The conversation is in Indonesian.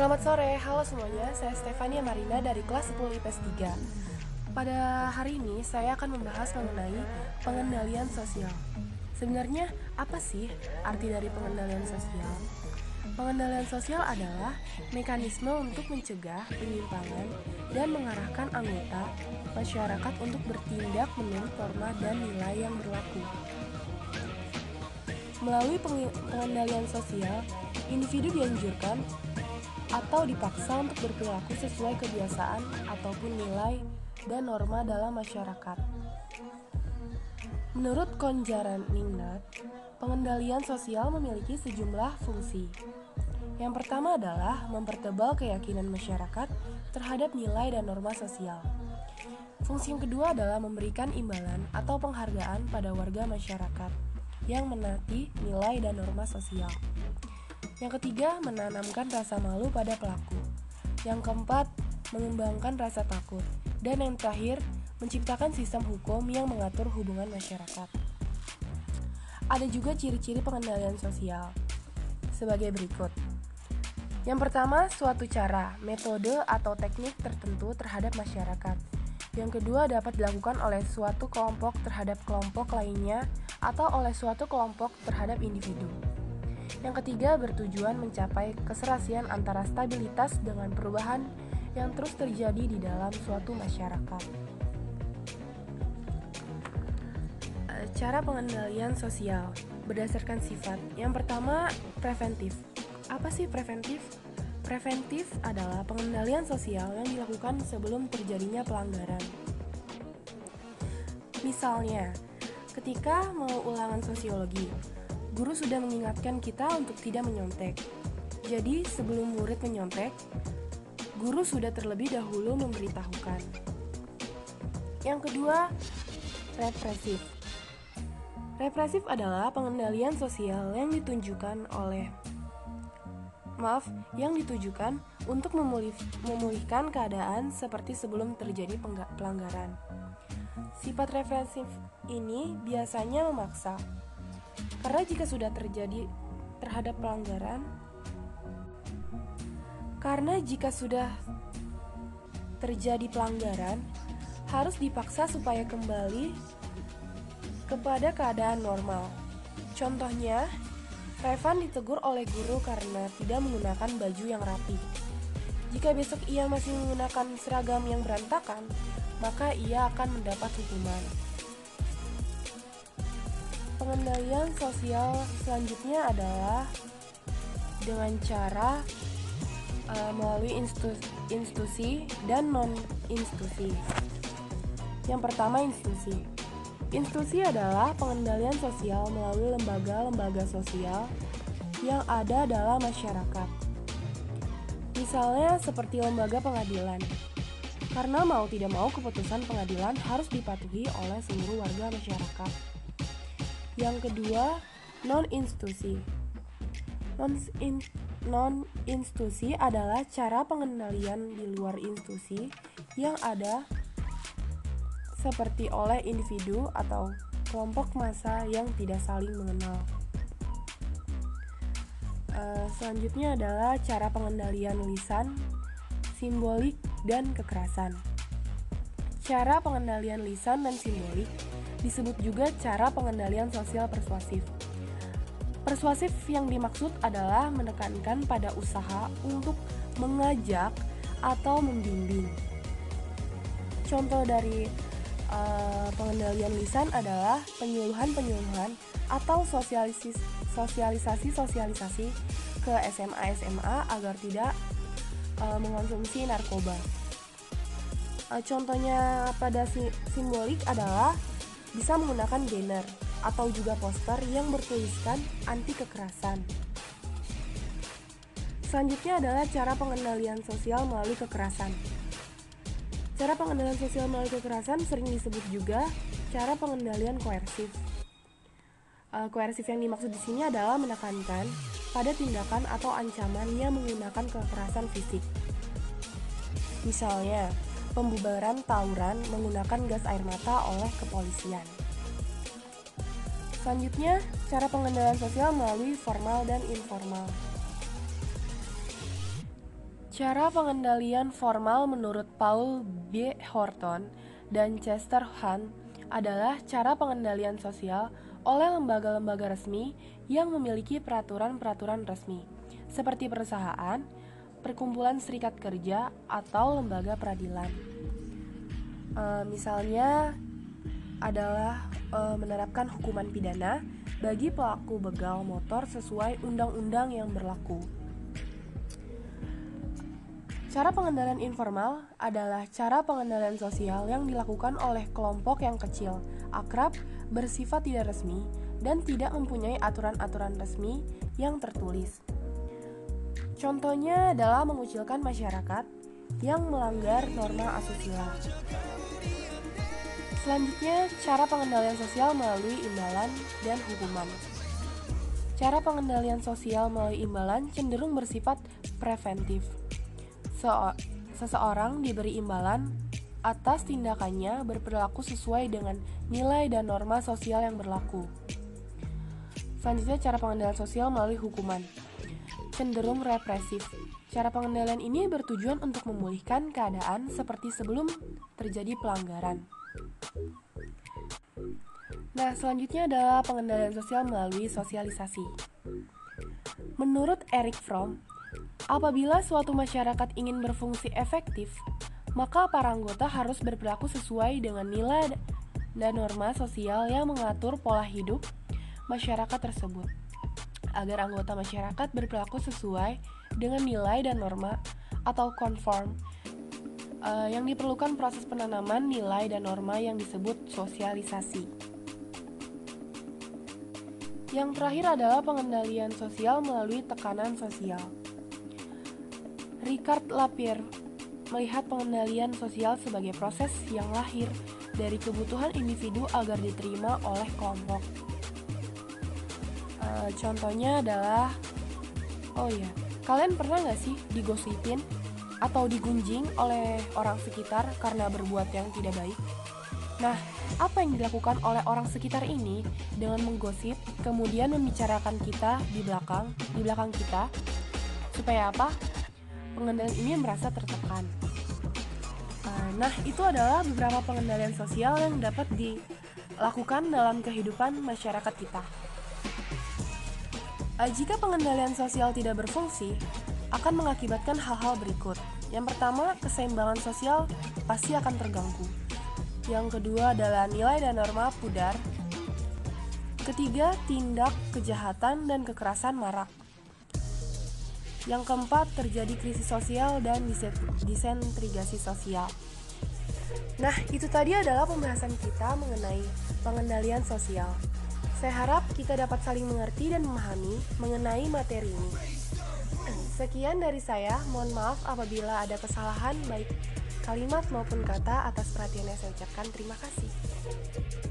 Selamat sore, halo semuanya. Saya Stefania Marina dari kelas 10 IPS 3. Pada hari ini saya akan membahas mengenai pengendalian sosial. Sebenarnya apa sih arti dari pengendalian sosial? Pengendalian sosial adalah mekanisme untuk mencegah penyimpangan dan mengarahkan anggota masyarakat untuk bertindak menurut norma dan nilai yang berlaku. Melalui pengendalian sosial, individu dianjurkan atau dipaksa untuk berperilaku sesuai kebiasaan ataupun nilai dan norma dalam masyarakat. Menurut Konjaran Ningnat, pengendalian sosial memiliki sejumlah fungsi. Yang pertama adalah mempertebal keyakinan masyarakat terhadap nilai dan norma sosial. Fungsi yang kedua adalah memberikan imbalan atau penghargaan pada warga masyarakat yang menati nilai dan norma sosial. Yang ketiga, menanamkan rasa malu pada pelaku. Yang keempat, mengembangkan rasa takut. Dan yang terakhir, menciptakan sistem hukum yang mengatur hubungan masyarakat. Ada juga ciri-ciri pengendalian sosial sebagai berikut. Yang pertama, suatu cara, metode atau teknik tertentu terhadap masyarakat. Yang kedua, dapat dilakukan oleh suatu kelompok terhadap kelompok lainnya atau oleh suatu kelompok terhadap individu. Yang ketiga, bertujuan mencapai keserasian antara stabilitas dengan perubahan yang terus terjadi di dalam suatu masyarakat. Eh, cara pengendalian sosial berdasarkan sifat. Yang pertama, preventif. Apa sih preventif? Preventif adalah pengendalian sosial yang dilakukan sebelum terjadinya pelanggaran. Misalnya, ketika mau ulangan sosiologi, guru sudah mengingatkan kita untuk tidak menyontek. Jadi, sebelum murid menyontek, guru sudah terlebih dahulu memberitahukan. Yang kedua, represif. Represif adalah pengendalian sosial yang ditunjukkan oleh maaf, yang ditujukan untuk memulih, memulihkan keadaan seperti sebelum terjadi pelanggaran. Sifat represif ini biasanya memaksa karena jika sudah terjadi terhadap pelanggaran, karena jika sudah terjadi pelanggaran, harus dipaksa supaya kembali kepada keadaan normal. Contohnya, Revan ditegur oleh guru karena tidak menggunakan baju yang rapi. Jika besok ia masih menggunakan seragam yang berantakan, maka ia akan mendapat hukuman. Pengendalian sosial selanjutnya adalah dengan cara uh, melalui institusi, dan non institusi. Yang pertama institusi. Institusi adalah pengendalian sosial melalui lembaga-lembaga sosial yang ada dalam masyarakat. Misalnya seperti lembaga pengadilan. Karena mau tidak mau keputusan pengadilan harus dipatuhi oleh seluruh warga masyarakat. Yang kedua, non-institusi. Non-institusi adalah cara pengendalian di luar institusi yang ada seperti oleh individu atau kelompok massa yang tidak saling mengenal. Uh, selanjutnya adalah cara pengendalian lisan, simbolik, dan kekerasan. Cara pengendalian lisan dan simbolik disebut juga cara pengendalian sosial persuasif. Persuasif yang dimaksud adalah menekankan pada usaha untuk mengajak atau membimbing. Contoh dari uh, pengendalian lisan adalah penyuluhan-penyuluhan atau sosialisasi-sosialisasi ke SMA-SMA agar tidak uh, mengonsumsi narkoba. Uh, contohnya pada simbolik adalah bisa menggunakan banner atau juga poster yang bertuliskan anti kekerasan. Selanjutnya adalah cara pengendalian sosial melalui kekerasan. Cara pengendalian sosial melalui kekerasan sering disebut juga cara pengendalian koersif. Uh, koersif yang dimaksud di sini adalah menekankan pada tindakan atau ancaman yang menggunakan kekerasan fisik. Misalnya, pembubaran tawuran menggunakan gas air mata oleh kepolisian. Selanjutnya, cara pengendalian sosial melalui formal dan informal. Cara pengendalian formal menurut Paul B. Horton dan Chester Hunt adalah cara pengendalian sosial oleh lembaga-lembaga resmi yang memiliki peraturan-peraturan resmi, seperti perusahaan, perkumpulan serikat kerja, atau lembaga peradilan. E, misalnya adalah e, menerapkan hukuman pidana bagi pelaku begal motor sesuai undang-undang yang berlaku. Cara pengendalian informal adalah cara pengendalian sosial yang dilakukan oleh kelompok yang kecil, akrab, bersifat tidak resmi, dan tidak mempunyai aturan-aturan resmi yang tertulis. Contohnya adalah mengucilkan masyarakat yang melanggar norma asusila. Selanjutnya, cara pengendalian sosial melalui imbalan dan hukuman. Cara pengendalian sosial melalui imbalan cenderung bersifat preventif seseorang diberi imbalan atas tindakannya berperilaku sesuai dengan nilai dan norma sosial yang berlaku. Selanjutnya, cara pengendalian sosial melalui hukuman cenderung represif. Cara pengendalian ini bertujuan untuk memulihkan keadaan seperti sebelum terjadi pelanggaran. Nah, selanjutnya adalah pengendalian sosial melalui sosialisasi. Menurut Eric Fromm, Apabila suatu masyarakat ingin berfungsi efektif, maka para anggota harus berperilaku sesuai dengan nilai dan norma sosial yang mengatur pola hidup masyarakat tersebut. Agar anggota masyarakat berperilaku sesuai dengan nilai dan norma atau conform uh, yang diperlukan proses penanaman nilai dan norma yang disebut sosialisasi. Yang terakhir adalah pengendalian sosial melalui tekanan sosial. Ricard Lapierre melihat pengendalian sosial sebagai proses yang lahir dari kebutuhan individu agar diterima oleh kelompok. Uh, contohnya adalah, oh ya, kalian pernah nggak sih digosipin atau digunjing oleh orang sekitar karena berbuat yang tidak baik? Nah, apa yang dilakukan oleh orang sekitar ini dengan menggosip, kemudian membicarakan kita di belakang, di belakang kita, supaya apa? pengendalian ini merasa tertekan. Uh, nah, itu adalah beberapa pengendalian sosial yang dapat dilakukan dalam kehidupan masyarakat kita. Uh, jika pengendalian sosial tidak berfungsi, akan mengakibatkan hal-hal berikut. Yang pertama, keseimbangan sosial pasti akan terganggu. Yang kedua adalah nilai dan norma pudar. Ketiga, tindak kejahatan dan kekerasan marak. Yang keempat, terjadi krisis sosial dan disentrigasi sosial. Nah, itu tadi adalah pembahasan kita mengenai pengendalian sosial. Saya harap kita dapat saling mengerti dan memahami mengenai materi ini. Sekian dari saya, mohon maaf apabila ada kesalahan baik kalimat maupun kata atas perhatian yang saya ucapkan. Terima kasih.